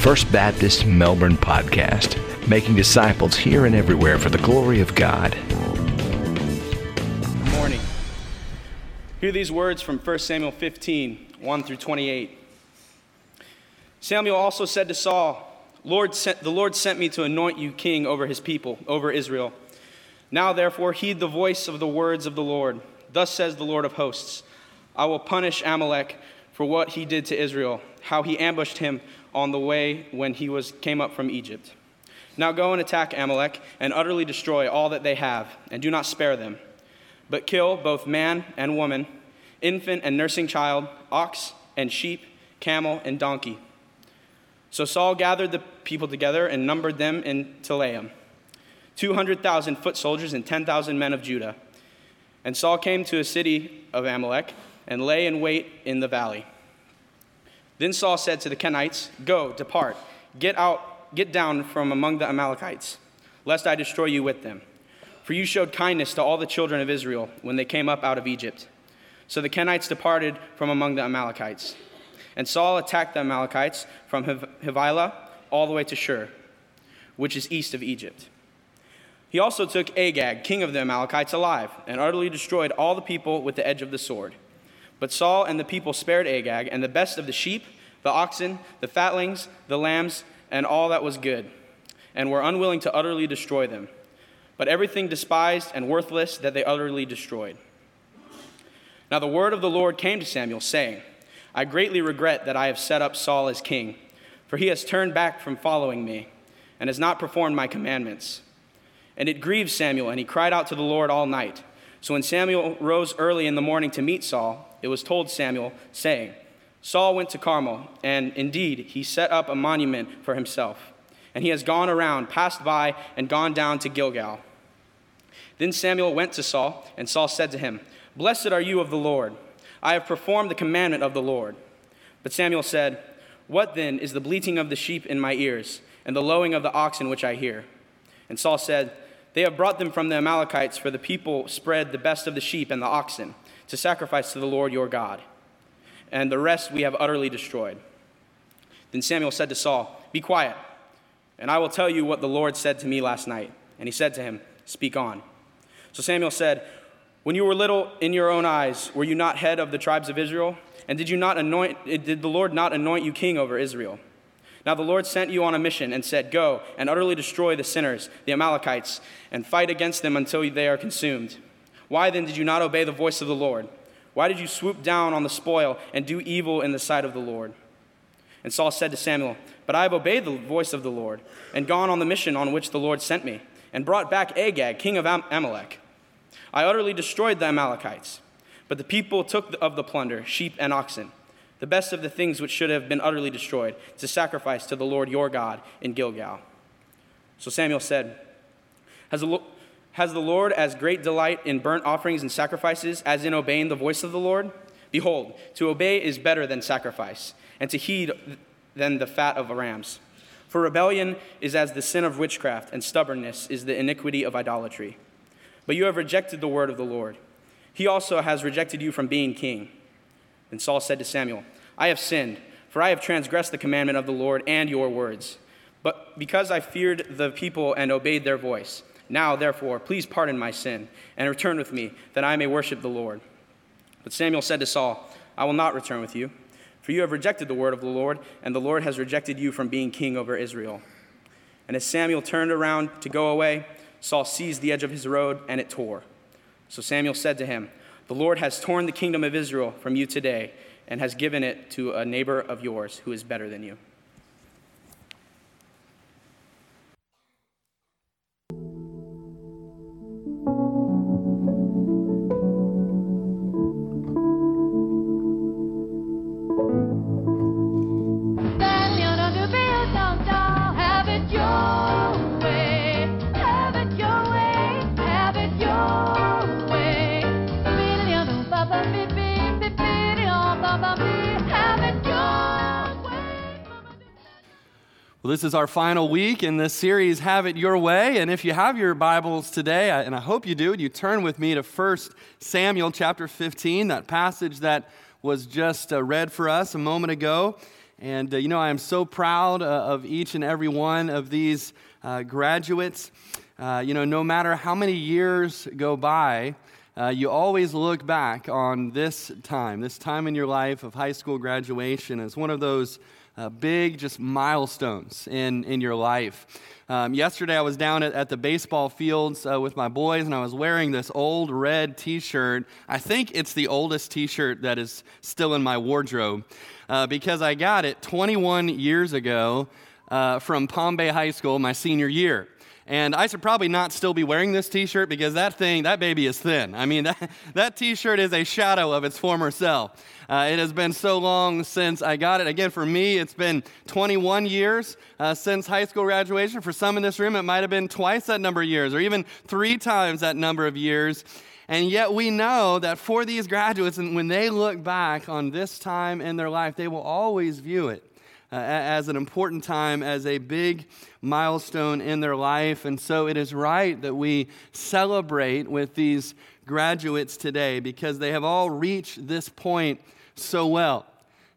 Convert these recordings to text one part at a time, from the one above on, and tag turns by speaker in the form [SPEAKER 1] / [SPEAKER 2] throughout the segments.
[SPEAKER 1] First Baptist Melbourne podcast, making disciples here and everywhere for the glory of God.
[SPEAKER 2] Good morning. Hear these words from 1 Samuel 15, 1 through 28. Samuel also said to Saul, Lord sent, The Lord sent me to anoint you king over his people, over Israel. Now, therefore, heed the voice of the words of the Lord. Thus says the Lord of hosts I will punish Amalek for what he did to Israel, how he ambushed him on the way when he was, came up from Egypt. Now go and attack Amalek and utterly destroy all that they have, and do not spare them, but kill both man and woman, infant and nursing child, ox and sheep, camel and donkey. So Saul gathered the people together and numbered them in Telaim 200,000 foot soldiers and 10,000 men of Judah. And Saul came to a city of Amalek and lay in wait in the valley. Then Saul said to the Kenites, Go, depart, get out, get down from among the Amalekites, lest I destroy you with them. For you showed kindness to all the children of Israel when they came up out of Egypt. So the Kenites departed from among the Amalekites. And Saul attacked the Amalekites from Havilah all the way to Shur, which is east of Egypt. He also took Agag, king of the Amalekites, alive, and utterly destroyed all the people with the edge of the sword. But Saul and the people spared Agag and the best of the sheep, the oxen, the fatlings, the lambs, and all that was good, and were unwilling to utterly destroy them. But everything despised and worthless that they utterly destroyed. Now the word of the Lord came to Samuel, saying, I greatly regret that I have set up Saul as king, for he has turned back from following me, and has not performed my commandments. And it grieved Samuel, and he cried out to the Lord all night. So when Samuel rose early in the morning to meet Saul, it was told Samuel, saying, Saul went to Carmel, and indeed he set up a monument for himself. And he has gone around, passed by, and gone down to Gilgal. Then Samuel went to Saul, and Saul said to him, Blessed are you of the Lord. I have performed the commandment of the Lord. But Samuel said, What then is the bleating of the sheep in my ears, and the lowing of the oxen which I hear? And Saul said, they have brought them from the Amalekites, for the people spread the best of the sheep and the oxen to sacrifice to the Lord your God. And the rest we have utterly destroyed. Then Samuel said to Saul, Be quiet, and I will tell you what the Lord said to me last night. And he said to him, Speak on. So Samuel said, When you were little in your own eyes, were you not head of the tribes of Israel? And did you not anoint did the Lord not anoint you king over Israel? Now the Lord sent you on a mission and said, Go and utterly destroy the sinners, the Amalekites, and fight against them until they are consumed. Why then did you not obey the voice of the Lord? Why did you swoop down on the spoil and do evil in the sight of the Lord? And Saul said to Samuel, But I have obeyed the voice of the Lord, and gone on the mission on which the Lord sent me, and brought back Agag, king of Amalek. I utterly destroyed the Amalekites, but the people took of the plunder, sheep and oxen the best of the things which should have been utterly destroyed, to sacrifice to the Lord your God in Gilgal. So Samuel said, Has the, has the Lord as great delight in burnt offerings and sacrifices as in obeying the voice of the Lord? Behold, to obey is better than sacrifice, and to heed than the fat of rams. For rebellion is as the sin of witchcraft, and stubbornness is the iniquity of idolatry. But you have rejected the word of the Lord. He also has rejected you from being king. Then Saul said to Samuel, I have sinned, for I have transgressed the commandment of the Lord and your words. But because I feared the people and obeyed their voice, now, therefore, please pardon my sin and return with me, that I may worship the Lord. But Samuel said to Saul, I will not return with you, for you have rejected the word of the Lord, and the Lord has rejected you from being king over Israel. And as Samuel turned around to go away, Saul seized the edge of his robe, and it tore. So Samuel said to him, the Lord has torn the kingdom of Israel from you today and has given it to a neighbor of yours who is better than you.
[SPEAKER 3] Well, this is our final week in this series, Have It Your Way. And if you have your Bibles today, and I hope you do, you turn with me to 1 Samuel chapter 15, that passage that was just uh, read for us a moment ago. And, uh, you know, I am so proud uh, of each and every one of these uh, graduates. Uh, you know, no matter how many years go by, uh, you always look back on this time, this time in your life of high school graduation, as one of those uh, big, just milestones in, in your life. Um, yesterday, I was down at, at the baseball fields uh, with my boys, and I was wearing this old red t shirt. I think it's the oldest t shirt that is still in my wardrobe uh, because I got it 21 years ago uh, from Palm Bay High School my senior year. And I should probably not still be wearing this t shirt because that thing, that baby is thin. I mean, that, t shirt is a shadow of its former self. Uh, it has been so long since I got it. Again, for me, it's been 21 years uh, since high school graduation. For some in this room, it might have been twice that number of years or even three times that number of years. And yet we know that for these graduates, and when they look back on this time in their life, they will always view it uh, as an important time, as a big milestone in their life. And so it is right that we celebrate with these graduates today because they have all reached this point so well.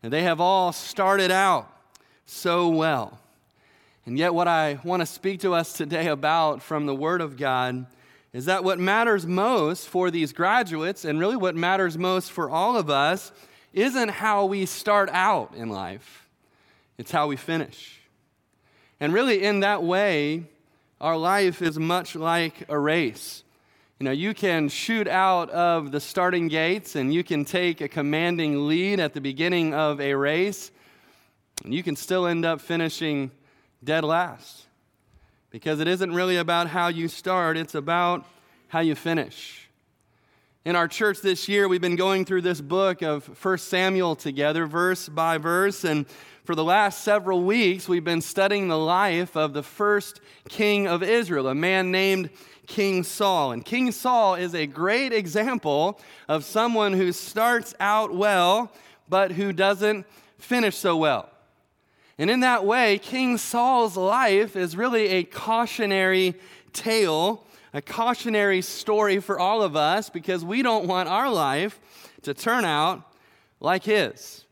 [SPEAKER 3] And they have all started out so well. And yet, what I want to speak to us today about from the Word of God is that what matters most for these graduates, and really what matters most for all of us, isn't how we start out in life it's how we finish. And really, in that way, our life is much like a race. You know, you can shoot out of the starting gates and you can take a commanding lead at the beginning of a race, and you can still end up finishing dead last. Because it isn't really about how you start, it's about how you finish. In our church this year, we've been going through this book of 1 Samuel together, verse by verse, and for the last several weeks, we've been studying the life of the first king of Israel, a man named King Saul. And King Saul is a great example of someone who starts out well, but who doesn't finish so well. And in that way, King Saul's life is really a cautionary tale, a cautionary story for all of us because we don't want our life to turn out like his.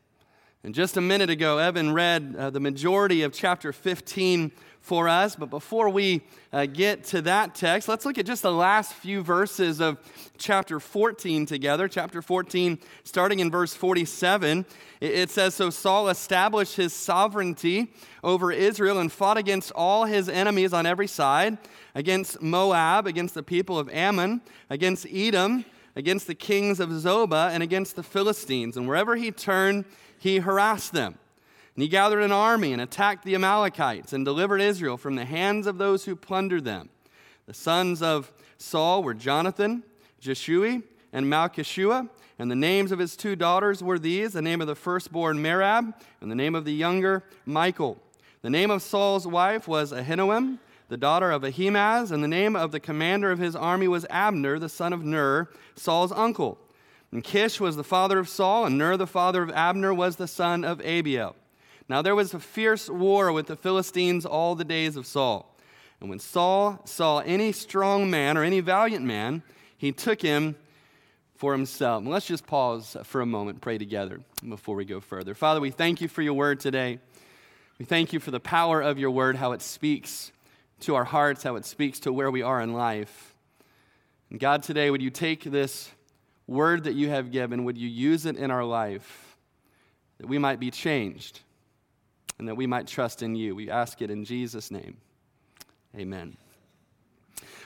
[SPEAKER 3] And just a minute ago, Evan read uh, the majority of chapter 15 for us. But before we uh, get to that text, let's look at just the last few verses of chapter 14 together. Chapter 14, starting in verse 47, it, it says So Saul established his sovereignty over Israel and fought against all his enemies on every side against Moab, against the people of Ammon, against Edom, against the kings of Zobah, and against the Philistines. And wherever he turned, he harassed them. And he gathered an army and attacked the Amalekites and delivered Israel from the hands of those who plundered them. The sons of Saul were Jonathan, Jeshui, and Malchishua. And the names of his two daughters were these the name of the firstborn Merab, and the name of the younger Michal. The name of Saul's wife was Ahinoam, the daughter of Ahimaaz, and the name of the commander of his army was Abner, the son of Ner, Saul's uncle. And Kish was the father of Saul, and Ner, the father of Abner, was the son of Abiel. Now there was a fierce war with the Philistines all the days of Saul. And when Saul saw any strong man or any valiant man, he took him for himself. And let's just pause for a moment, pray together before we go further. Father, we thank you for your word today. We thank you for the power of your word, how it speaks to our hearts, how it speaks to where we are in life. And God, today, would you take this word that you have given, would you use it in our life that we might be changed and that we might trust in you? We ask it in Jesus' name. Amen.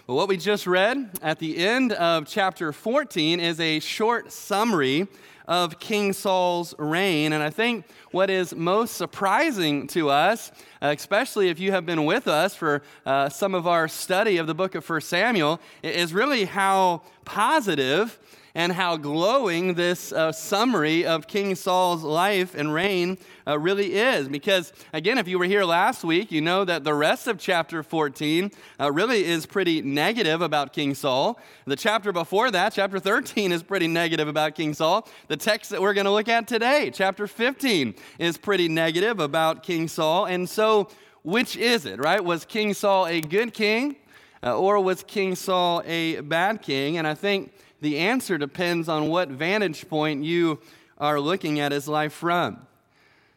[SPEAKER 3] Well, what we just read at the end of chapter 14 is a short summary of King Saul's reign. And I think what is most surprising to us, uh, especially if you have been with us for uh, some of our study of the book of 1 Samuel, is really how positive and how glowing this uh, summary of King Saul's life and reign uh, really is. Because, again, if you were here last week, you know that the rest of chapter 14 uh, really is pretty negative about King Saul. The chapter before that, chapter 13, is pretty negative about King Saul. The text that we're going to look at today, chapter 15, is pretty negative about King Saul. And so, which is it, right? Was King Saul a good king? Uh, or was King Saul a bad king? And I think the answer depends on what vantage point you are looking at his life from.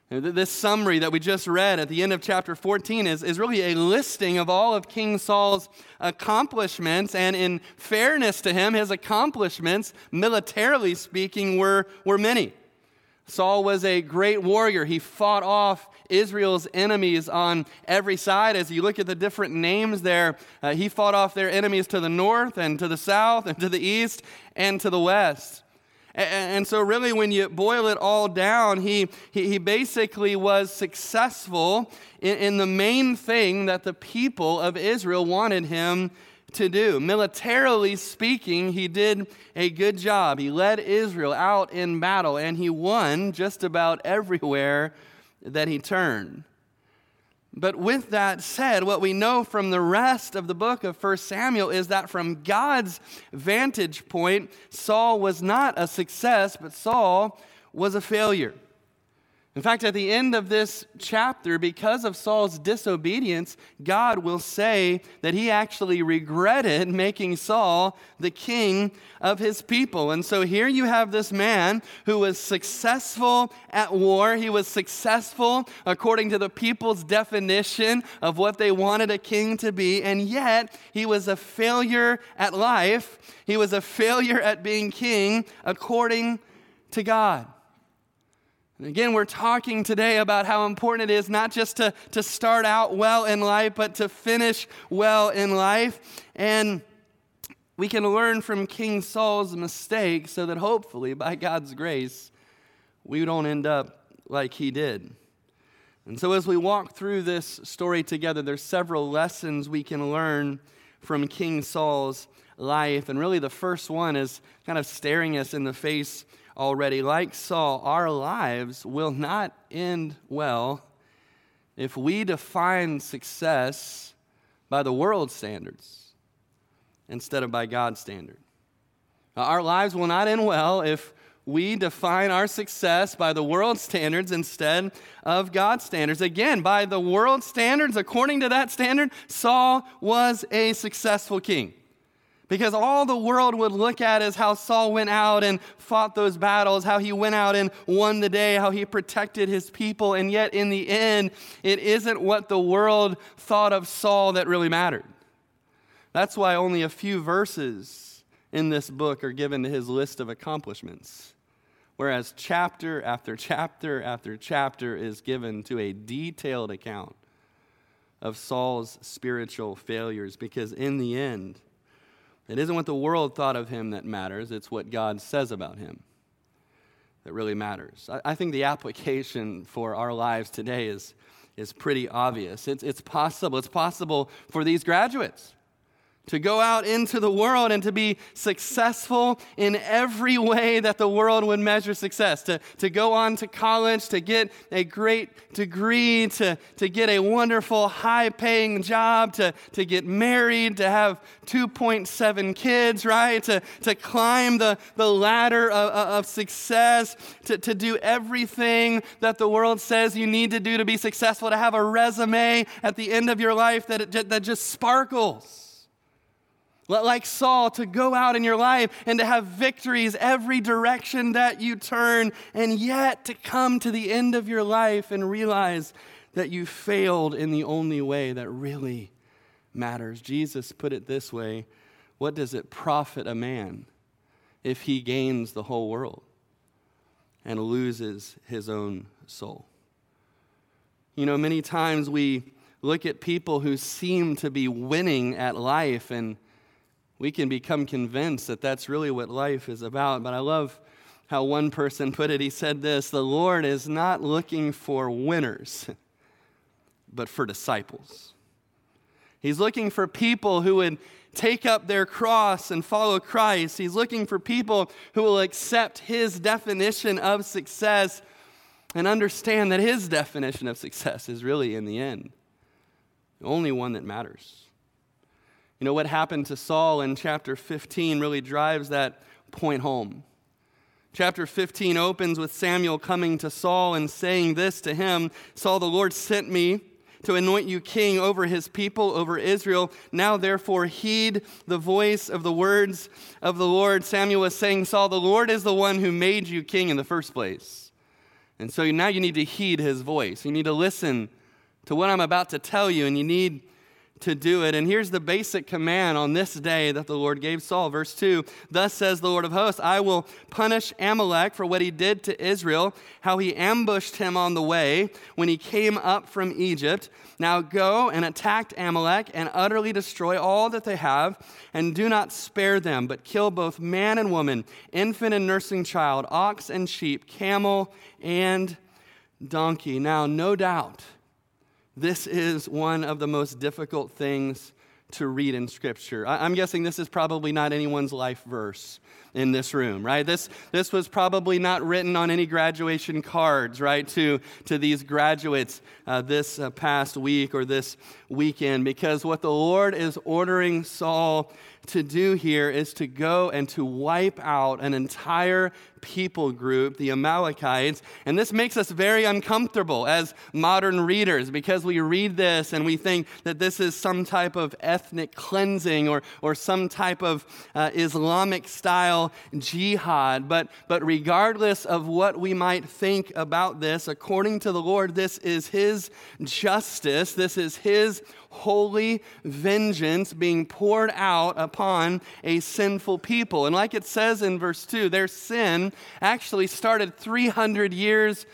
[SPEAKER 3] This summary that we just read at the end of chapter 14 is, is really a listing of all of King Saul's accomplishments. And in fairness to him, his accomplishments, militarily speaking, were, were many. Saul was a great warrior. He fought off Israel's enemies on every side. As you look at the different names there, uh, he fought off their enemies to the north and to the south and to the east and to the west. And so, really, when you boil it all down, he, he, basically was successful in, in the main thing that the people of Israel wanted him to do. Militarily speaking, he did a good job. He led Israel out in battle, and he won just about everywhere that he turned. But with that said, what we know from the rest of the book of 1 Samuel is that from God's vantage point, Saul was not a success, but Saul was a failure. In fact, at the end of this chapter, because of Saul's disobedience, God will say that he actually regretted making Saul the king of his people. And so here you have this man who was successful at war. He was successful according to the people's definition of what they wanted a king to be. And yet, he was a failure at life. He was a failure at being king according to God. And again, we're talking today about how important it is not just to, to start out well in life, but to finish well in life. And we can learn from King Saul's mistakes so that hopefully, by God's grace, we don't end up like he did. And so, as we walk through this story together, there's several lessons we can learn from King Saul's life. And really, the first one is kind of staring us in the face already, like Saul, our lives will not end well if we define success by the world's standards instead of by God's standard. Our lives will not end well if we define our success by the world's standards instead of God's standards. Again, by the world's standards, according to that standard, Saul was a successful king. Because all the world would look at is how Saul went out and fought those battles, how he went out and won the day, how he protected his people. And yet, in the end, it isn't what the world thought of Saul that really mattered. That's why only a few verses in this book are given to his list of accomplishments. Whereas chapter after chapter after chapter is given to a detailed account of Saul's spiritual failures, because in the end, it isn't what the world thought of him that matters, it's what God says about him that really matters. I, I think the application for our lives today is, is pretty obvious. It's, it's possible. It's possible for these graduates to go out into the world and to be successful in every way that the world would measure success. To, to go on to college, to get a great degree, to, to get a wonderful, high paying job, to, to get married, to have 2.7 kids, right? To, to climb the, the ladder of, of success, to, to do everything that the world says you need to do to be successful, to have a resume at the end of your life that, it, that just sparkles like Saul, to go out in your life and to have victories every direction that you turn, and yet to come to the end of your life and realize that you failed in the only way that really matters. Jesus put it this way What does it profit a man if he gains the whole world and loses his own soul? You know, many times we look at people who seem to be winning at life and we can become convinced that that's really what life is about. But I love how one person put it. He said this The Lord is not looking for winners, but for disciples. He's looking for people who would take up their cross and follow Christ. He's looking for people who will accept his definition of success and understand that his definition of success is really, in the end, the only one that matters. You know, what happened to Saul in chapter 15 really drives that point home. Chapter 15 opens with Samuel coming to Saul and saying this to him Saul, the Lord sent me to anoint you king over his people, over Israel. Now, therefore, heed the voice of the words of the Lord. Samuel was saying, Saul, the Lord is the one who made you king in the first place. And so now you need to heed his voice. You need to listen to what I'm about to tell you, and you need to do it. And here's the basic command on this day that the Lord gave Saul. Verse 2 Thus says the Lord of hosts, I will punish Amalek for what he did to Israel, how he ambushed him on the way when he came up from Egypt. Now go and attack Amalek and utterly destroy all that they have, and do not spare them, but kill both man and woman, infant and nursing child, ox and sheep, camel and donkey. Now, no doubt this is one of the most difficult things to read in Scripture. I'm guessing this is probably not anyone's life verse in this room, right? This, this was probably not written on any graduation cards, right, to, to these graduates uh, this uh, past week or this weekend, because what the Lord is ordering Saul to do here is to go and to wipe out an entire people group, the Amalekites. And this makes us very uncomfortable as modern readers because we read this and we think that this is some type of ethnic cleansing or, or some type of uh, Islamic style jihad. But, but regardless of what we might think about this, according to the Lord, this is His justice, this is His holy vengeance being poured out upon a sinful people. And like it says in verse 2, their sin actually started 300 years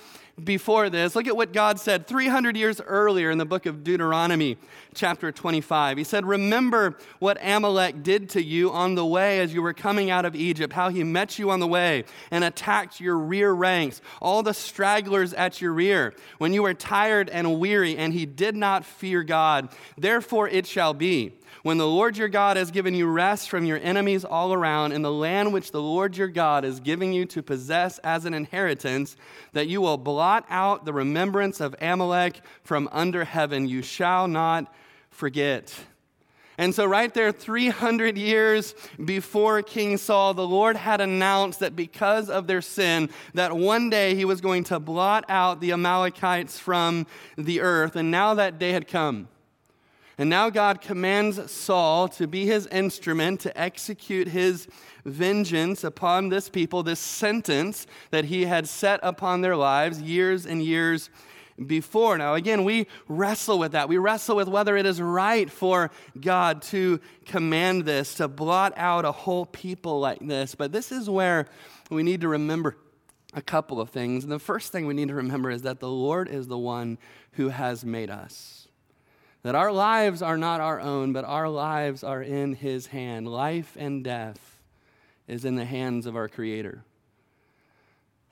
[SPEAKER 3] before this. Look at what God said 300 years earlier in the book of Deuteronomy, chapter 25. He said, Remember what Amalek did to you on the way as you were coming out of Egypt, how he met you on the way and attacked your rear ranks, all the stragglers at your rear, when you were tired and weary, and he did not fear God. Therefore it shall be when the Lord your God has given you rest from your enemies all around in the land which the Lord your God is giving you to possess as an inheritance, that you will blot out the remembrance of Amalek from under heaven. You shall not forget. And so, right there, 300 years before King Saul, the Lord had announced that because of their sin, that one day he was going to blot out the Amalekites from the earth. And now that day had come. And now God commands Saul to be his instrument to execute his vengeance upon this people, this sentence that he had set upon their lives years and years before. Now, again, we wrestle with that. We wrestle with whether it is right for God to command this, to blot out a whole people like this. But this is where we need to remember a couple of things. And the first thing we need to remember is that the Lord is the one who has made us. That our lives are not our own, but our lives are in His hand. Life and death is in the hands of our Creator.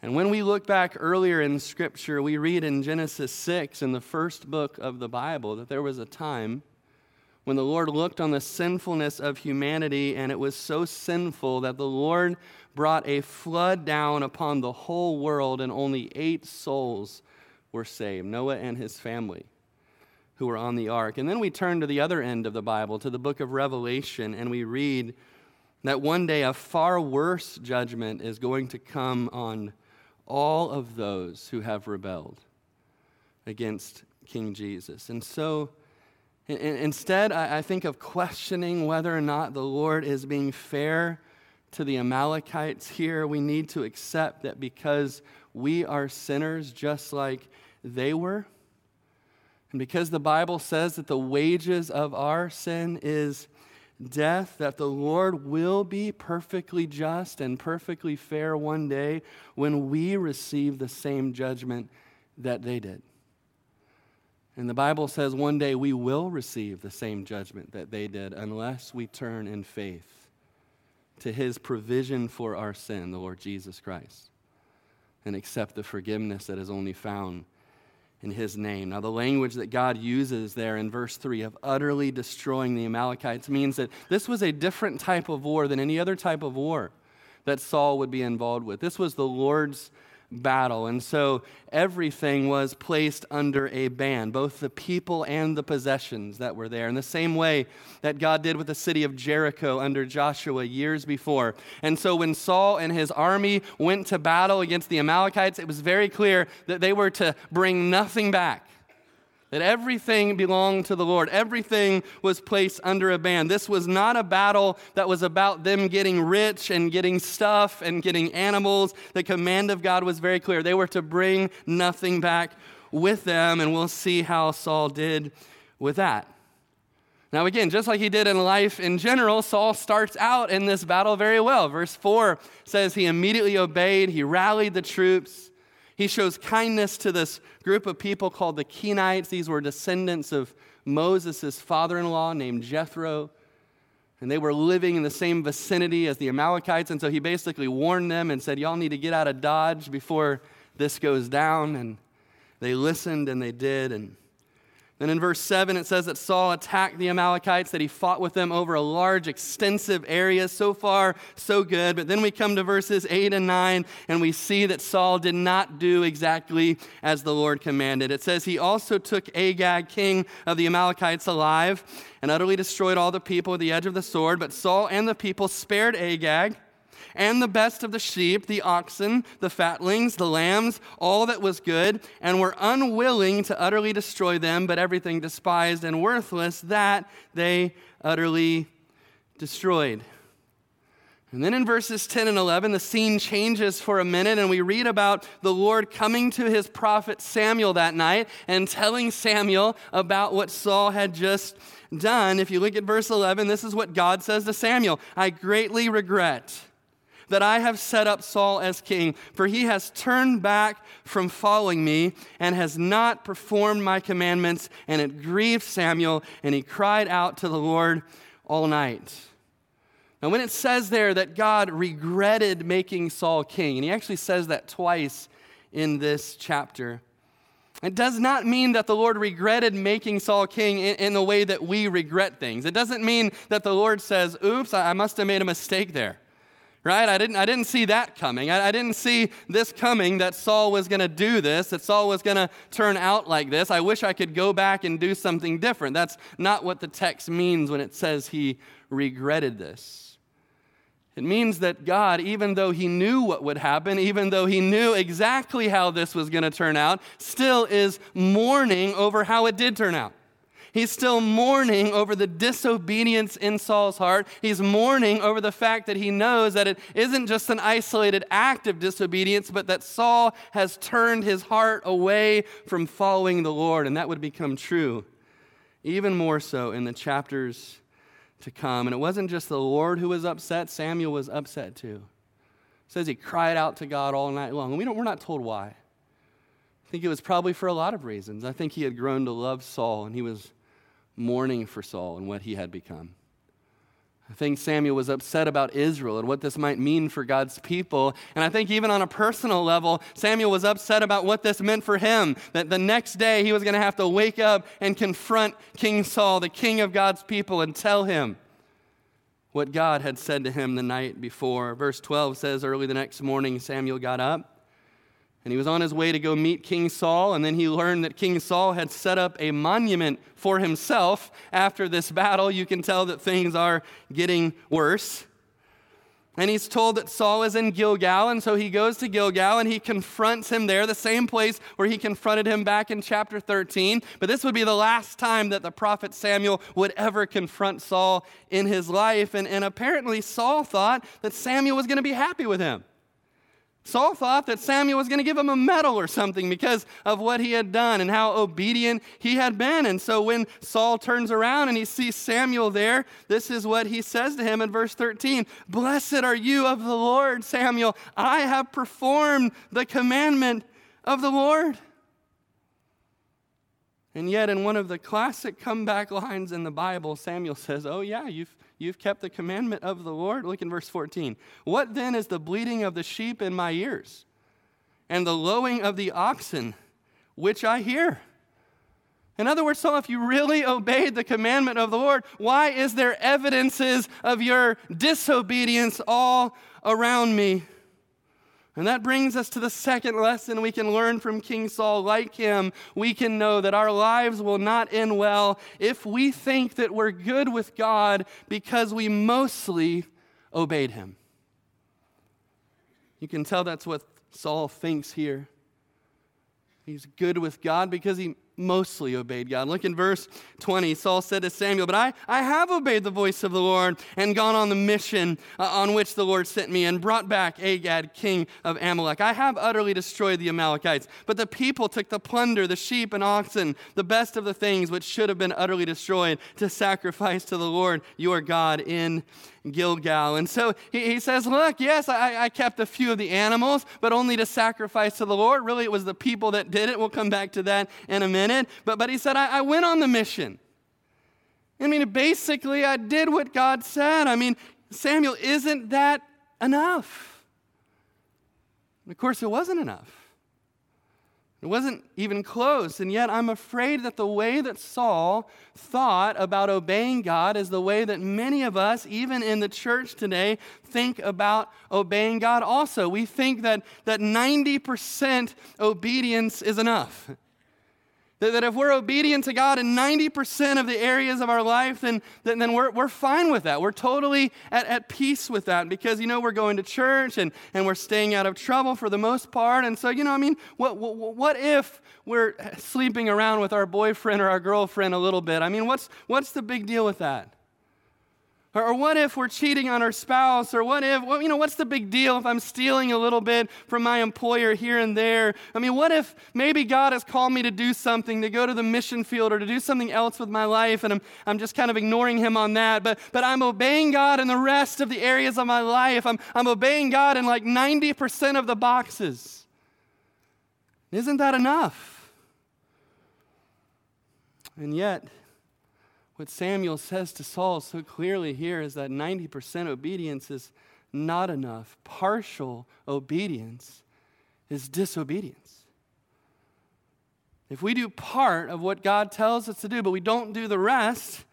[SPEAKER 3] And when we look back earlier in Scripture, we read in Genesis 6, in the first book of the Bible, that there was a time when the Lord looked on the sinfulness of humanity, and it was so sinful that the Lord brought a flood down upon the whole world, and only eight souls were saved Noah and his family who were on the ark. And then we turn to the other end of the Bible, to the book of Revelation, and we read that one day a far worse judgment is going to come on all of those who have rebelled against King Jesus. And so, instead, I think of questioning whether or not the Lord is being fair to the Amalekites here. We need to accept that because we are sinners just like they were, and because the Bible says that the wages of our sin is death, that the Lord will be perfectly just and perfectly fair one day when we receive the same judgment that they did. And the Bible says one day we will receive the same judgment that they did unless we turn in faith to his provision for our sin, the Lord Jesus Christ, and accept the forgiveness that is only found in his name. Now, the language that God uses there in verse 3 of utterly destroying the Amalekites means that this was a different type of war than any other type of war that Saul would be involved with. This was the Lord's battle. And so everything was placed under a ban, both the people and the possessions that were there, in the same way that God did with the city of Jericho under Joshua years before. And so when Saul and his army went to battle against the Amalekites, it was very clear that they were to bring nothing back. That everything belonged to the Lord. Everything was placed under a ban. This was not a battle that was about them getting rich and getting stuff and getting animals. The command of God was very clear. They were to bring nothing back with them, and we'll see how Saul did with that. Now, again, just like he did in life in general, Saul starts out in this battle very well. Verse 4 says he immediately obeyed, he rallied the troops. He shows kindness to this group of people called the Kenites. These were descendants of Moses' father in law named Jethro. And they were living in the same vicinity as the Amalekites. And so he basically warned them and said, Y'all need to get out of Dodge before this goes down. And they listened and they did. And then in verse 7, it says that Saul attacked the Amalekites, that he fought with them over a large, extensive area. So far, so good. But then we come to verses 8 and 9, and we see that Saul did not do exactly as the Lord commanded. It says he also took Agag, king of the Amalekites, alive, and utterly destroyed all the people with the edge of the sword. But Saul and the people spared Agag and the best of the sheep, the oxen, the fatlings, the lambs, all that was good, and were unwilling to utterly destroy them, but everything despised and worthless, that they utterly destroyed. And then in verses 10 and 11, the scene changes for a minute, and we read about the Lord coming to his prophet Samuel that night and telling Samuel about what Saul had just done. If you look at verse 11, this is what God says to Samuel I greatly regret that I have set up Saul as king, for he has turned back from following me and has not performed my commandments. And it grieved Samuel, and he cried out to the Lord all night. Now, when it says there that God regretted making Saul king, and he actually says that twice in this chapter, it does not mean that the Lord regretted making Saul king in, in, the way that we regret things. It doesn't mean that the Lord says, oops, I, I must have made a mistake there right? I didn't, I didn't see that coming. I, I didn't see this coming that Saul was going to do this, that Saul was going to turn out like this. I wish I could go back and do something different. That's not what the text means when it says he regretted this. It means that God, even though he knew what would happen, even though he knew exactly how this was going to turn out, still is mourning over how it did turn out. He's still mourning over the disobedience in Saul's heart. He's mourning over the fact that he knows that it isn't just an isolated act of disobedience, but that Saul has turned his heart away from following the Lord. And that would become true even more so in the chapters to come. And it wasn't just the Lord who was upset, Samuel was upset too. It says he cried out to God all night long. And we don't, we're not told why. I think it was probably for a lot of reasons. I think he had grown to love Saul and he was mourning for Saul and what he had become. I think Samuel was upset about Israel and what this might mean for God's people. And I think even on a personal level, Samuel was upset about what this meant for him. That the next day he was going to have to wake up and confront King Saul, the king of God's people, and tell him what God had said to him the night before. Verse 12 says, Early the next morning, Samuel got up and he was on his way to go meet King Saul, and then he learned that King Saul had set up a monument for himself after this battle. You can tell that things are getting worse. And he's told that Saul is in Gilgal, and so he goes to Gilgal and he confronts him there, the same place where he confronted him back in chapter 13. But this would be the last time that the prophet Samuel would ever confront Saul in his life. And, and apparently, Saul thought that Samuel was going to be happy with him. Saul thought that Samuel was going to give him a medal or something because of what he had done and how obedient he had been. And so when Saul turns around and he sees Samuel there, this is what he says to him in verse 13 Blessed are you of the Lord, Samuel. I have performed the commandment of the Lord. And yet, in one of the classic comeback lines in the Bible, Samuel says, Oh, yeah, you've, you've kept the commandment of the Lord. Look in verse 14. What then is the bleating of the sheep in my ears, and the lowing of the oxen, which I hear? In other words, so if you really obeyed the commandment of the Lord, why is there evidences of your disobedience all around me? And that brings us to the second lesson we can learn from King Saul. Like him, we can know that our lives will not end well if we think that we're good with God because we mostly obeyed him. You can tell that's what Saul thinks here. He's good with God because he mostly obeyed God. Look in verse 20. Saul said to Samuel, But I, I have obeyed the voice of the Lord and gone on the mission uh, on which the Lord sent me and brought back Agag, king of Amalek. I have utterly destroyed the Amalekites, but the people took the plunder, the sheep and oxen, the best of the things which should have been utterly destroyed to sacrifice to the Lord your God in Gilgal. And so he, he says, Look, yes, I, I kept a few of the animals, but only to sacrifice to the Lord. Really, it was the people that did it. We'll come back to that in a minute. But, but he said, I, I went on the mission. I mean, basically, I did what God said. I mean, Samuel, isn't that enough? of course, it wasn't enough. It wasn't even close. And yet, I'm afraid that the way that Saul thought about obeying God is the way that many of us, even in the church today, think about obeying God also. We think that, that 90% obedience is enough. That, if we're obedient to God in 90% of the areas of our life, then, then, then we're, we're fine with that. We're totally at, at peace with that because, you know, we're going to church and, and we're staying out of trouble for the most part. And so, you know, I mean, what, what, what if we're sleeping around with our boyfriend or our girlfriend a little bit? I mean, what's, what's the big deal with that? Or, what if we're cheating on our spouse? Or what if, well, you know, what's the big deal if I'm stealing a little bit from my employer here and there? I mean, what if maybe God has called me to do something, to go to the mission field or to do something else with my life, and I'm, I'm just kind of ignoring Him on that, but, but I'm obeying God in the rest of the areas of my life. I'm, I'm obeying God in like 90% of the boxes. Isn't that enough? And yet, what Samuel says to Saul so clearly here is that 90% obedience is not enough. Partial obedience is disobedience. If we do part of what God tells us to do, but we don't do the rest,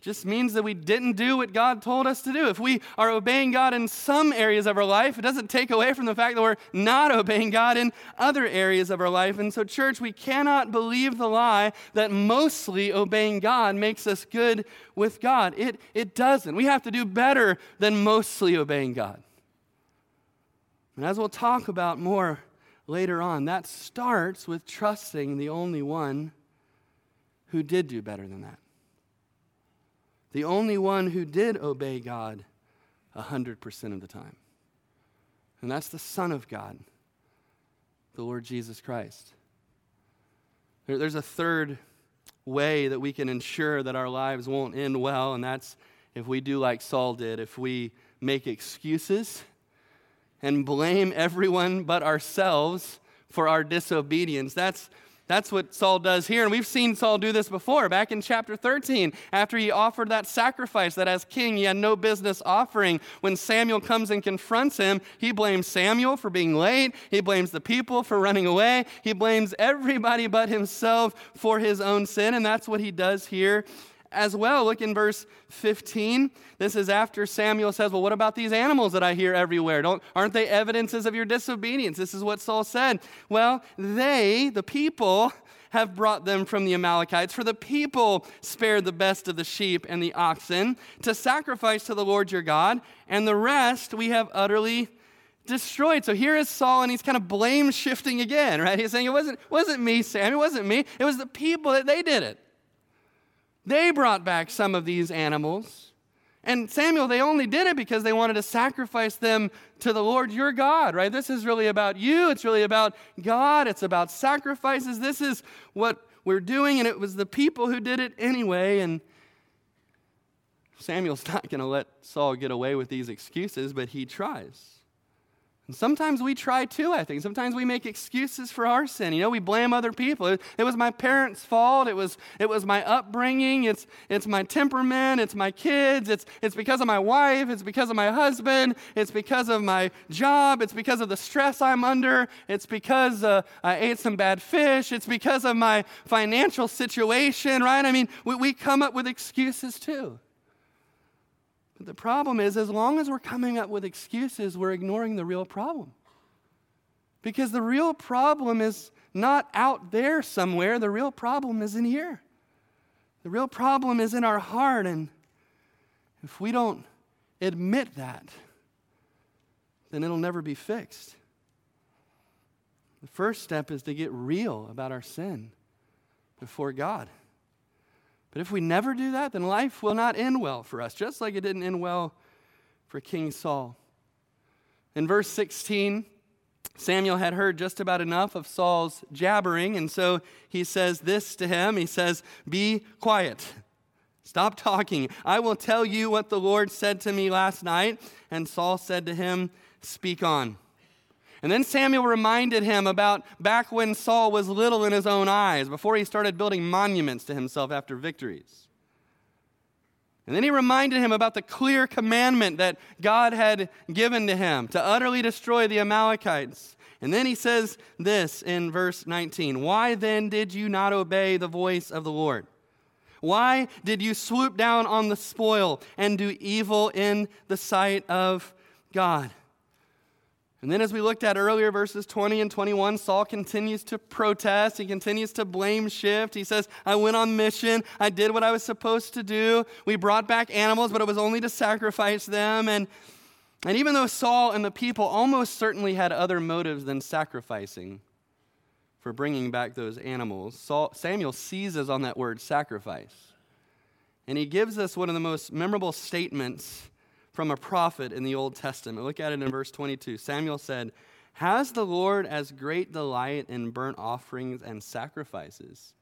[SPEAKER 3] just means that we didn't do what God told us to do. If we are obeying God in some areas of our life, it doesn't take away from the fact that we're not obeying God in other areas of our life. And so, church, we cannot believe the lie that mostly obeying God makes us good with God. It, it doesn't. We have to do better than mostly obeying God. And as we'll talk about more later on, that starts with trusting the only one who did do better than that the only one who did obey God 100% of the time. And that's the Son of God, the Lord Jesus Christ. There's a third way that we can ensure that our lives won't end well, and that's if we do like Saul did, if we make excuses and blame everyone but ourselves for our disobedience. That's that's what Saul does here. And we've seen Saul do this before. Back in chapter 13, after he offered that sacrifice that as king he had no business offering, when Samuel comes and confronts him, he blames Samuel for being late. He blames the people for running away. He blames everybody but himself for his own sin. And that's what he does here as well. Look in verse 15. This is after Samuel says, Well, what about these animals that I hear everywhere? Don't, aren't they evidences of your disobedience? This is what Saul said. Well, they, the people, have brought them from the Amalekites, for the people spared the best of the sheep and the oxen to sacrifice to the Lord your God, and the rest we have utterly destroyed. So here is Saul, and he's kind of blame shifting again, right? He's saying, It wasn't, wasn't me, Sam, it wasn't me, it was the people that they did it. They brought back some of these animals. And Samuel, they only did it because they wanted to sacrifice them to the Lord your God, right? This is really about you. It's really about God. It's about sacrifices. This is what we're doing. And it was the people who did it anyway. And Samuel's not going to let Saul get away with these excuses, but he tries. Sometimes we try too, I think. Sometimes we make excuses for our sin. You know, we blame other people. It, it, was my parents' fault. It was, it was my upbringing. It's, it's my temperament. It's my kids. It's, it's because of my wife. It's because of my husband. It's because of my job. It's because of the stress I'm under. It's because uh, I ate some bad fish. It's because of my financial situation, right? I mean, we, we come up with excuses too. But the problem is, as long as we're coming up with excuses, we're ignoring the real problem. Because the real problem is not out there somewhere, the real problem is in here. The real problem is in our heart. And if we don't admit that, then it'll never be fixed. The first step is to get real about our sin. before God. But if we never do that, then life will not end well for us, just like it didn't end well for King Saul. In verse 16, Samuel had heard just about enough of Saul's jabbering, and so he says this to him. He says, Be quiet. Stop talking. I will tell you what the Lord said to me last night. And Saul said to him, Speak on. And then Samuel reminded him about back when Saul was little in his own eyes, before he started building monuments to himself after victories. And then he reminded him about the clear commandment that God had given to him to utterly destroy the Amalekites. And then he says this in verse 19 Why then did you not obey the voice of the Lord? Why did you swoop down on the spoil and do evil in the sight of God? And then, as we looked at earlier, verses 20 and 21, Saul continues to protest. He continues to blame shift. He says, I went on mission. I did what I was supposed to do. We brought back animals, but it was only to sacrifice them. And, and even though Saul and the people almost certainly had other motives than sacrificing for bringing back those animals, Saul, Samuel seizes on that word sacrifice. And he gives us one of the most memorable statements from a prophet in the Old Testament. Look at it in verse 22. Samuel said, Has the Lord as great delight in burnt offerings and sacrifices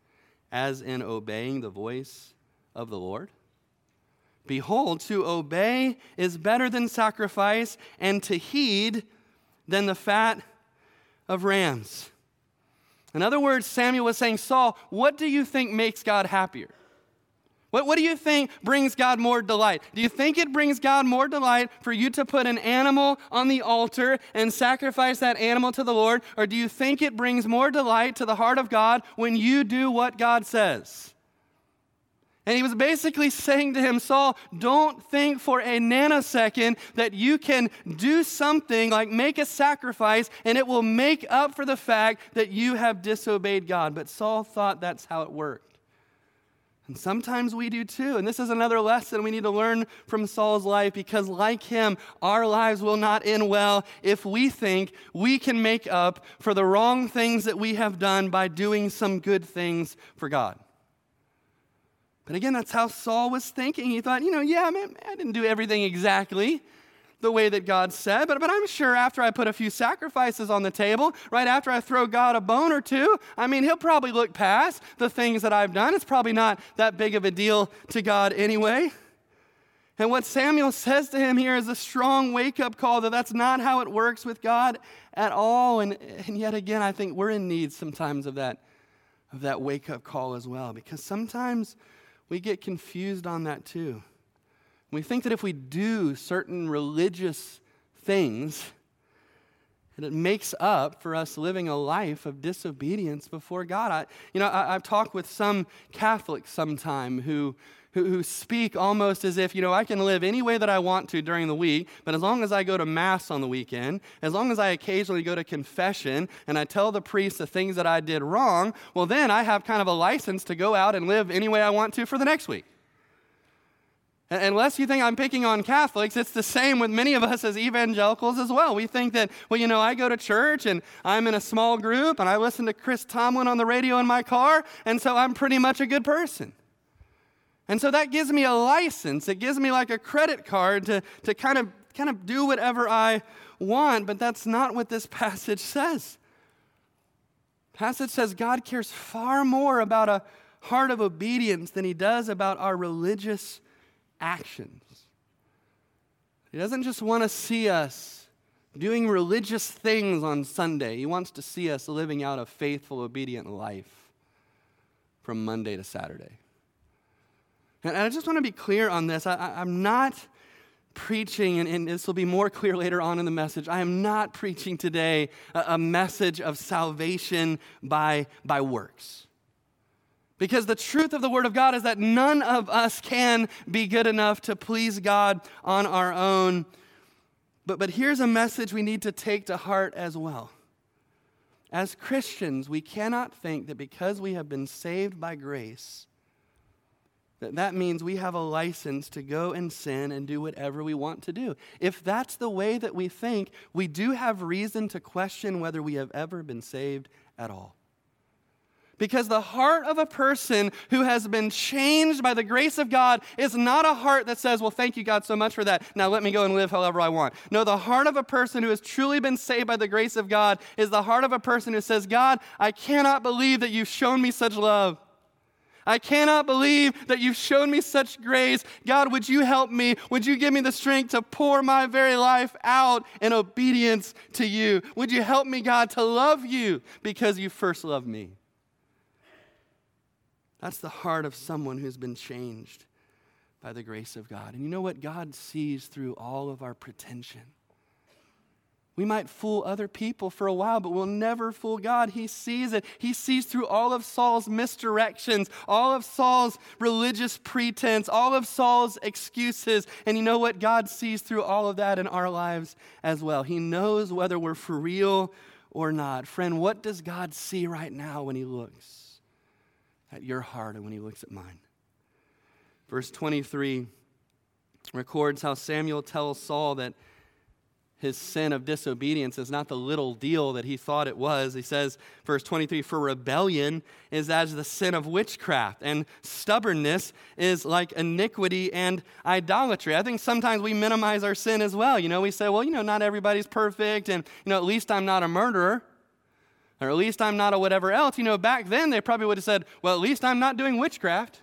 [SPEAKER 3] as in obeying the voice of the Lord? Behold, to obey is better than sacrifice, and to heed than the fat of rams. In other words, Samuel was saying, Saul, what do you think makes God happier? What, what do you think brings God more delight? Do you think it brings God more delight for you to put an animal on the altar and sacrifice that animal to the Lord? Or do you think it brings more delight to the heart of God when you do what God says? And he was basically saying to him, Saul, don't think for a nanosecond that you can do something like make a sacrifice and it will make up for the fact that you have disobeyed God. But Saul thought that's how it worked. And sometimes we do too. And this is another lesson we need to learn from Saul's life because, like him, our lives will not end well if we think we can make up for the wrong things that we have done by doing some good things for God. But again, that's how Saul was thinking. He thought, you know, yeah, man, I didn't do everything exactly the way that God said, but, but I'm sure after I put a few sacrifices on the table, right after I throw God a bone or two, I mean, He'll probably look past the things that I've done. It's probably not that big of a deal to God anyway. And what Samuel says to him here is a strong wake up call that that's not how it works with God at all. And, and yet again, I think we're in need sometimes of that, of that wake up call as well, because sometimes we get confused on that too. We think that if we do certain religious things, that it makes up for us living a life of disobedience before God. I, you know, I, have talked with some Catholics sometime who, who, who speak almost as if, you know, I can live any way that I want to during the week, but as long as I go to Mass on the weekend, as long as I occasionally go to confession and I tell the priest the things that I did wrong, well, then I have kind of a license to go out and live any way I want to for the next week. Unless you think I'm picking on Catholics, it's the same with many of us as evangelicals as well. We think that, well, you know, I go to church and I'm in a small group and I listen to Chris Tomlin on the radio in my car, and so I'm pretty much a good person. And so that gives me a license. It gives me like a credit card to, to kind, of, kind of do whatever I want, but that's not what this passage says. Passage says God cares far more about a heart of obedience than he does about our religious actions. He doesn't just want to see us doing religious things on Sunday, He wants to see us living out a faithful, obedient life from Monday to Saturday. And I just want to be clear on this. I, am not preaching, and, and, this will be more clear later on in the message. I am not preaching today a, a message of salvation by, by works. Because the truth of the Word of God is that none of us can be good enough to please God on our own. But, but here's a message we need to take to heart as well. As Christians, we cannot think that because we have been saved by grace, that that means we have a license to go and sin and do whatever we want to do. If that's the way that we think, we do have reason to question whether we have ever been saved at all. Because the heart of a person who has been changed by the grace of God is not a heart that says, Well, thank you, God, so much for that. Now let me go and live however I want. No, the heart of a person who has truly been saved by the grace of God is the heart of a person who says, God, I cannot believe that you've shown me such love. I cannot believe that you've shown me such grace. God, would you help me? Would you give me the strength to pour my very life out in obedience to you? Would you help me, God, to love you because you first loved me? That's the heart of someone who's been changed by the grace of God. And you know what? God sees through all of our pretension. We might fool other people for a while, but we'll never fool God. He sees it. He sees through all of Saul's misdirections, all of Saul's religious pretense, all of Saul's excuses. And you know what? God sees through all of that in our lives as well. He knows whether we're for real or not. Friend, what does God see right now when He looks at your heart and when He looks at mine? Verse 23 records how Samuel tells Saul that his sin of disobedience is not the little deal that he thought it was. He says, verse 23 For rebellion is as the sin of witchcraft, and stubbornness is like iniquity and idolatry. I think sometimes we minimize our sin as well. You know, we say, well, you know, not everybody's perfect, and, you know, at least I'm not a murderer, or at least I'm not a whatever else. You know, back then they probably would have said, well, at least I'm not doing witchcraft.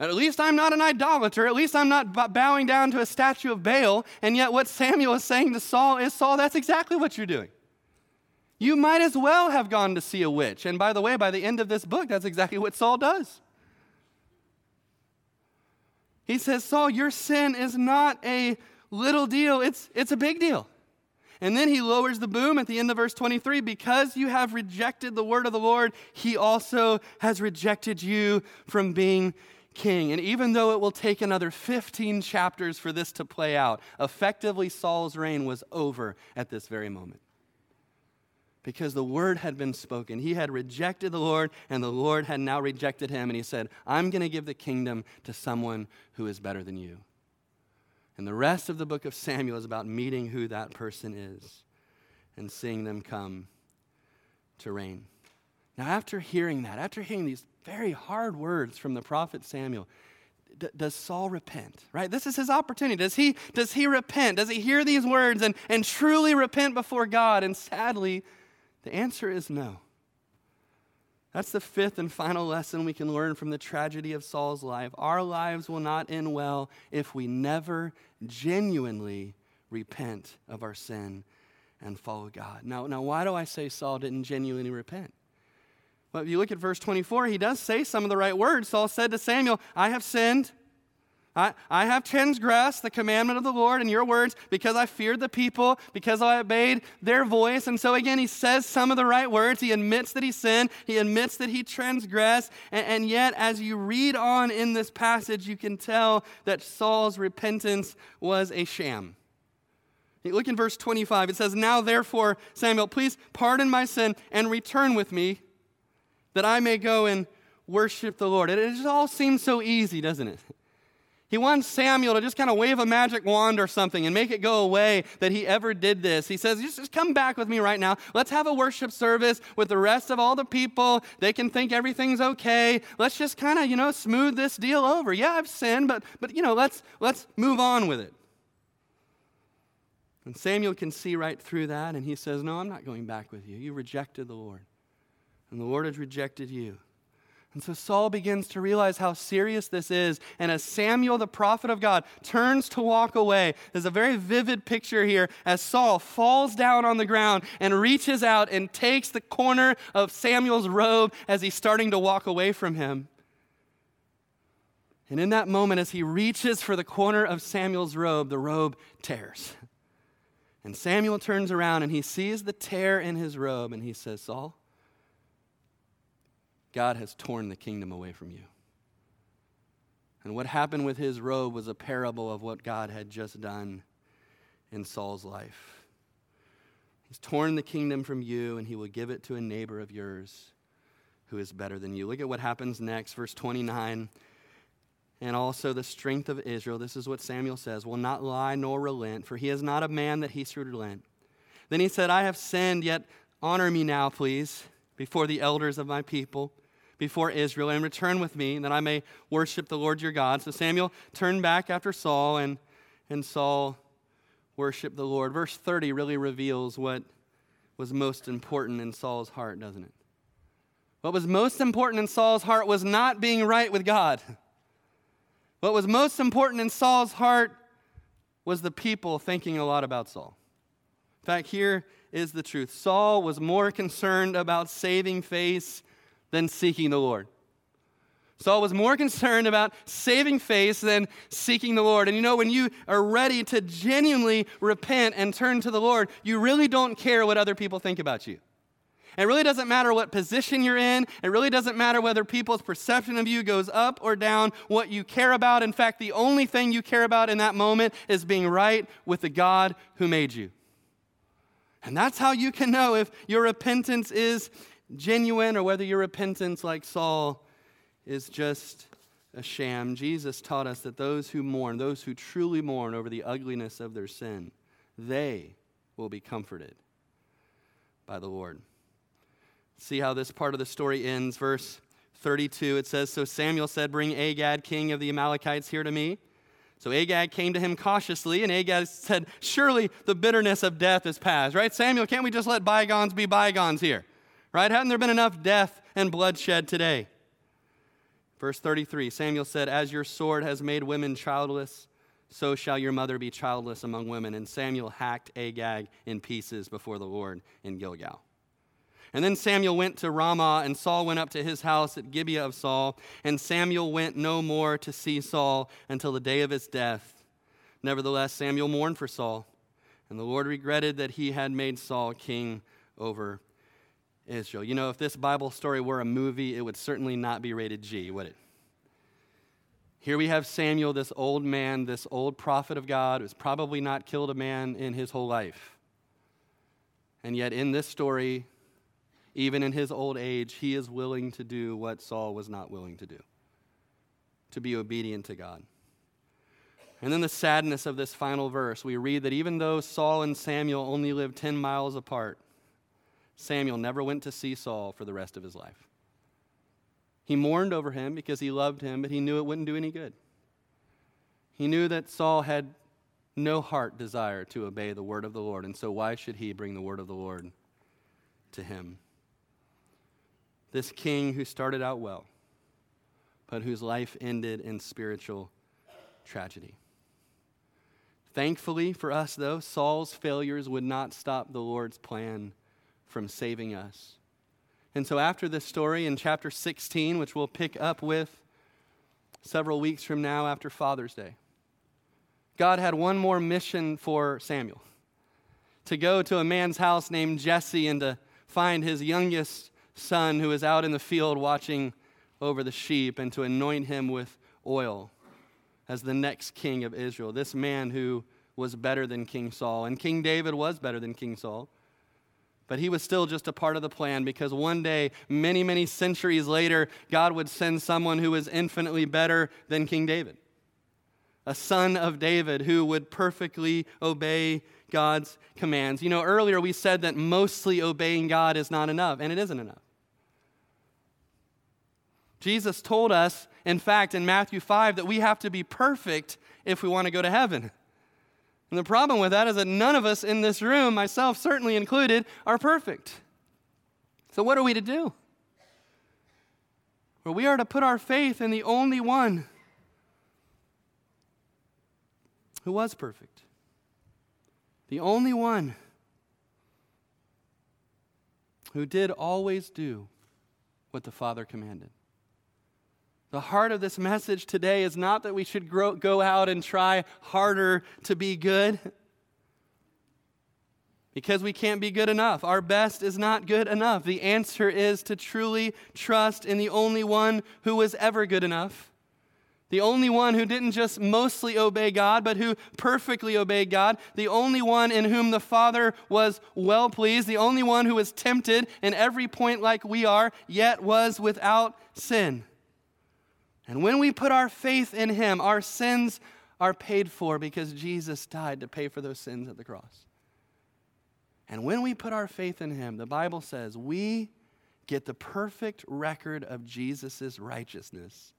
[SPEAKER 3] At least I'm not an idolater. At least I'm not bowing down to a statue of Baal. And yet, what Samuel is saying to Saul is Saul, that's exactly what you're doing. You might as well have gone to see a witch. And by the way, by the end of this book, that's exactly what Saul does. He says, Saul, your sin is not a little deal, it's, it's a big deal. And then he lowers the boom at the end of verse 23 because you have rejected the word of the Lord, he also has rejected you from being king. And even though it will take another 15 chapters for this to play out, effectively Saul's reign was over at this very moment. Because the word had been spoken. He had rejected the Lord, and the Lord had now rejected him. And he said, I'm going to give the kingdom to someone who is better than you. And the rest of the book of Samuel is about meeting who that person is and seeing them come to reign. Now, after hearing that, after hearing these very hard words from the prophet Samuel. D- does Saul repent? Right? This is his opportunity. Does he, does he repent? Does he hear these words and, and truly repent before God? And sadly, the answer is no. That's the fifth and final lesson we can learn from the tragedy of Saul's life. Our lives will not end well if we never genuinely repent of our sin and follow God. Now, now why do I say Saul didn't genuinely repent? Well, if you look at verse 24, he does say some of the right words. Saul said to Samuel, I have sinned. I, I have transgressed the commandment of the Lord in your words because I feared the people, because I obeyed their voice. And so, again, he says some of the right words. He admits that he sinned, he admits that he transgressed. And, and yet, as you read on in this passage, you can tell that Saul's repentance was a sham. Look in verse 25. It says, Now therefore, Samuel, please pardon my sin and return with me that I may go and worship the Lord. And it just all seems so easy, doesn't it? He wants Samuel to just kind of wave a magic wand or something and make it go away that he ever did this. He says, just, just come back with me right now. Let's have a worship service with the rest of all the people. They can think everything's okay. Let's just kind of, you know, smooth this deal over. Yeah, I've sinned, but, but you know, let's, let's move on with it. And Samuel can see right through that, and he says, No, I'm not going back with you. You rejected the Lord and the Lord has rejected you. And so Saul begins to realize how serious this is. And as Samuel, the prophet of God, turns to walk away, there's a very vivid picture here as Saul falls down on the ground and reaches out and takes the corner of Samuel's robe as he's starting to walk away from him. And in that moment, as he reaches for the corner of Samuel's robe, the robe tears. And Samuel turns around and he sees the tear in his robe and he says, Saul, God has torn the kingdom away from you. And what happened with his robe was a parable of what God had just done in Saul's life. He's torn the kingdom from you, and he will give it to a neighbor of yours who is better than you. Look at what happens next, verse 29. And also the strength of Israel, this is what Samuel says, will not lie nor relent, for he is not a man that he should relent. Then he said, I have sinned, yet honor me now, please before the elders of my people, before Israel, and return with me, that I may worship the Lord your God. So Samuel turned back after Saul, and, and Saul worshiped the Lord. Verse 30 really reveals what was most important in Saul's heart, doesn't it? What was most important in Saul's heart was not being right with God. What was most important in Saul's heart was the people thinking a lot about Saul. In fact, here is the truth Saul was more concerned about saving face than seeking the Lord. Saul was more concerned about saving face than seeking the Lord. And you know, when you are ready to genuinely repent and turn to the Lord, you really don't care what other people think about you. It really doesn't matter what position you're in. It really doesn't matter whether people's perception of you goes up or down. What you care about, in fact, the only thing you care about in that moment is being right with the God who made you. And that's how you can know if your repentance is genuine or whether your repentance, like Saul, is just a sham. Jesus taught us that those who mourn, those who truly mourn over the ugliness of their sin, they will be comforted by the Lord. See how this part of the story ends. Verse 32, it says So Samuel said, Bring Agag, king of the Amalekites, here to me. So Agag came to him cautiously, and Agag said, Surely the bitterness of death is past, right? Samuel, can't we just let bygones be bygones here? Right? Hadn't there been enough death and bloodshed today? Verse 33 Samuel said, As your sword has made women childless, so shall your mother be childless among women. And Samuel hacked Agag in pieces before the Lord in Gilgal. And then Samuel went to Ramah, and Saul went up to his house at Gibeah of Saul. And Samuel went no more to see Saul until the day of his death. Nevertheless, Samuel mourned for Saul, and the Lord regretted that he had made Saul king over Israel. You know, if this Bible story were a movie, it would certainly not be rated G, would it? Here we have Samuel, this old man, this old prophet of God, who's probably not killed a man in his whole life. And yet, in this story, even in his old age, he is willing to do what Saul was not willing to do to be obedient to God. And then the sadness of this final verse, we read that even though Saul and Samuel only lived 10 miles apart, Samuel never went to see Saul for the rest of his life. He mourned over him because he loved him, but he knew it wouldn't do any good. He knew that Saul had no heart desire to obey the word of the Lord, and so why should he bring the word of the Lord to him? This king who started out well, but whose life ended in spiritual tragedy. Thankfully for us, though, Saul's failures would not stop the Lord's plan from saving us. And so, after this story in chapter 16, which we'll pick up with several weeks from now after Father's Day, God had one more mission for Samuel to go to a man's house named Jesse and to find his youngest son who is out in the field watching over the sheep and to anoint him with oil as the next king of Israel. This man who was better than King Saul. And King David was better than King Saul. But he was still just a part of the plan because one day, many, many centuries later, God would send someone who was infinitely better than King David. A son of David who would perfectly obey God's commands. You know, earlier we said that mostly obeying God is not enough, and it isn't enough. Jesus told us, in fact, in Matthew 5, that we have to be perfect if we want to go to heaven. And the problem with that is that none of us in this room, myself certainly included, are perfect. So, what are we to do? Well, we are to put our faith in the only one who was perfect the only one who did always do what the Father commanded. The heart of this message today is not that we should grow, go out and try harder to be good because we can't be good enough. Our best is not good enough. The answer is to truly trust in the only one who was ever good enough the only one who didn't just mostly obey God, but who perfectly obeyed God, the only one in whom the Father was well pleased, the only one who was tempted in every point like we are, yet was without sin. And when we put our faith in Him, our sins are paid for because Jesus died to pay for those sins at the cross. And when we put our faith in Him, the Bible says we get the perfect record of Jesus' righteousness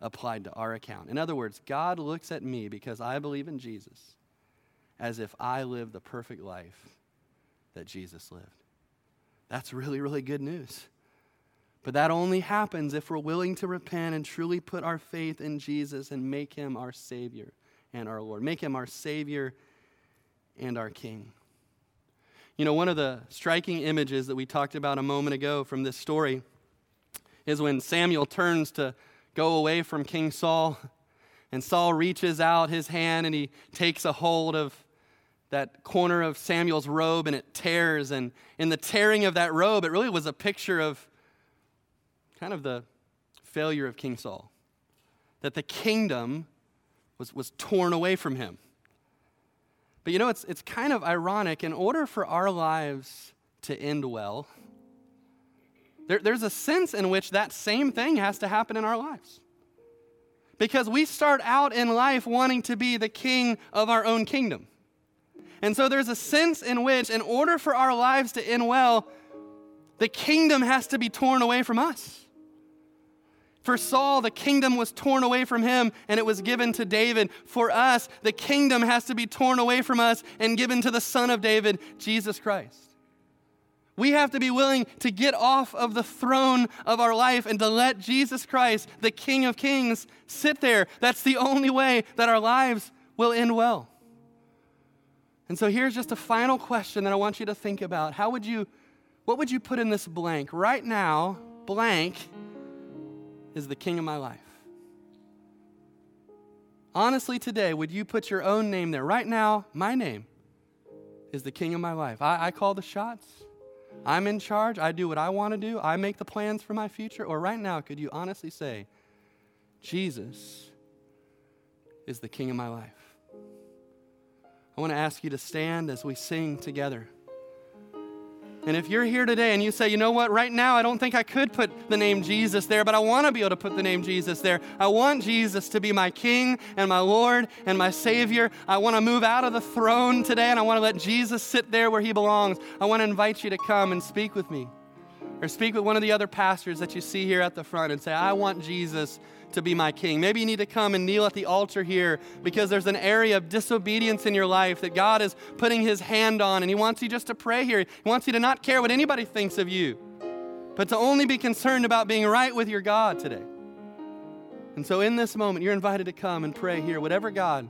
[SPEAKER 3] applied to our account. In other words, God looks at me because I believe in Jesus as if I live the perfect life that Jesus lived. That's really, really good news. But that only happens if we're willing to repent and truly put our faith in Jesus and make him our Savior and our Lord. Make him our Savior and our King. You know, one of the striking images that we talked about a moment ago from this story is when Samuel turns to go away from King Saul, and Saul reaches out his hand and he takes a hold of that corner of Samuel's robe and it tears. And in the tearing of that robe, it really was a picture of kind of the failure of King Saul. That the kingdom was, was torn away from him. But you know, it's, it's kind of ironic. In order for our lives to end well, there, there's a sense in which that same thing has to happen in our lives. Because we start out in life wanting to be the king of our own kingdom. And so there's a sense in which, in order for our lives to end well, the kingdom has to be torn away from us. For Saul, the kingdom was torn away from him and it was given to David. For us, the kingdom has to be torn away from us and given to the Son of David, Jesus Christ. We have to be willing to get off of the throne of our life and to let Jesus Christ, the King of Kings, sit there. That's the only way that our lives will end well. And so here's just a final question that I want you to think about. How would you, what would you put in this blank? Right now, blank is the king of my life. Honestly, today, would you put your own name there? Right now, my name is the king of my life. I, I call the shots. I'm in charge. I do what I want to do. I make the plans for my future. Or right now, could you honestly say, Jesus is the king of my life? I want to ask you to stand as we sing together. And if you're here today and you say, you know what, right now I don't think I could put the name Jesus there, but I want to be able to put the name Jesus there. I want Jesus to be my King and my Lord and my Savior. I want to move out of the throne today and I want to let Jesus sit there where he belongs. I want to invite you to come and speak with me or speak with one of the other pastors that you see here at the front and say, I want Jesus to be my king. Maybe you need to come and kneel at the altar here because there's an area of disobedience in your life that God is putting his hand on, and he wants you just to pray here. He wants you to not care what anybody thinks of you, but to only be concerned about being right with your God today. And so, in this moment, you're invited to come and pray here. Whatever God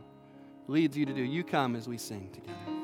[SPEAKER 3] leads you to do, you come as we sing together.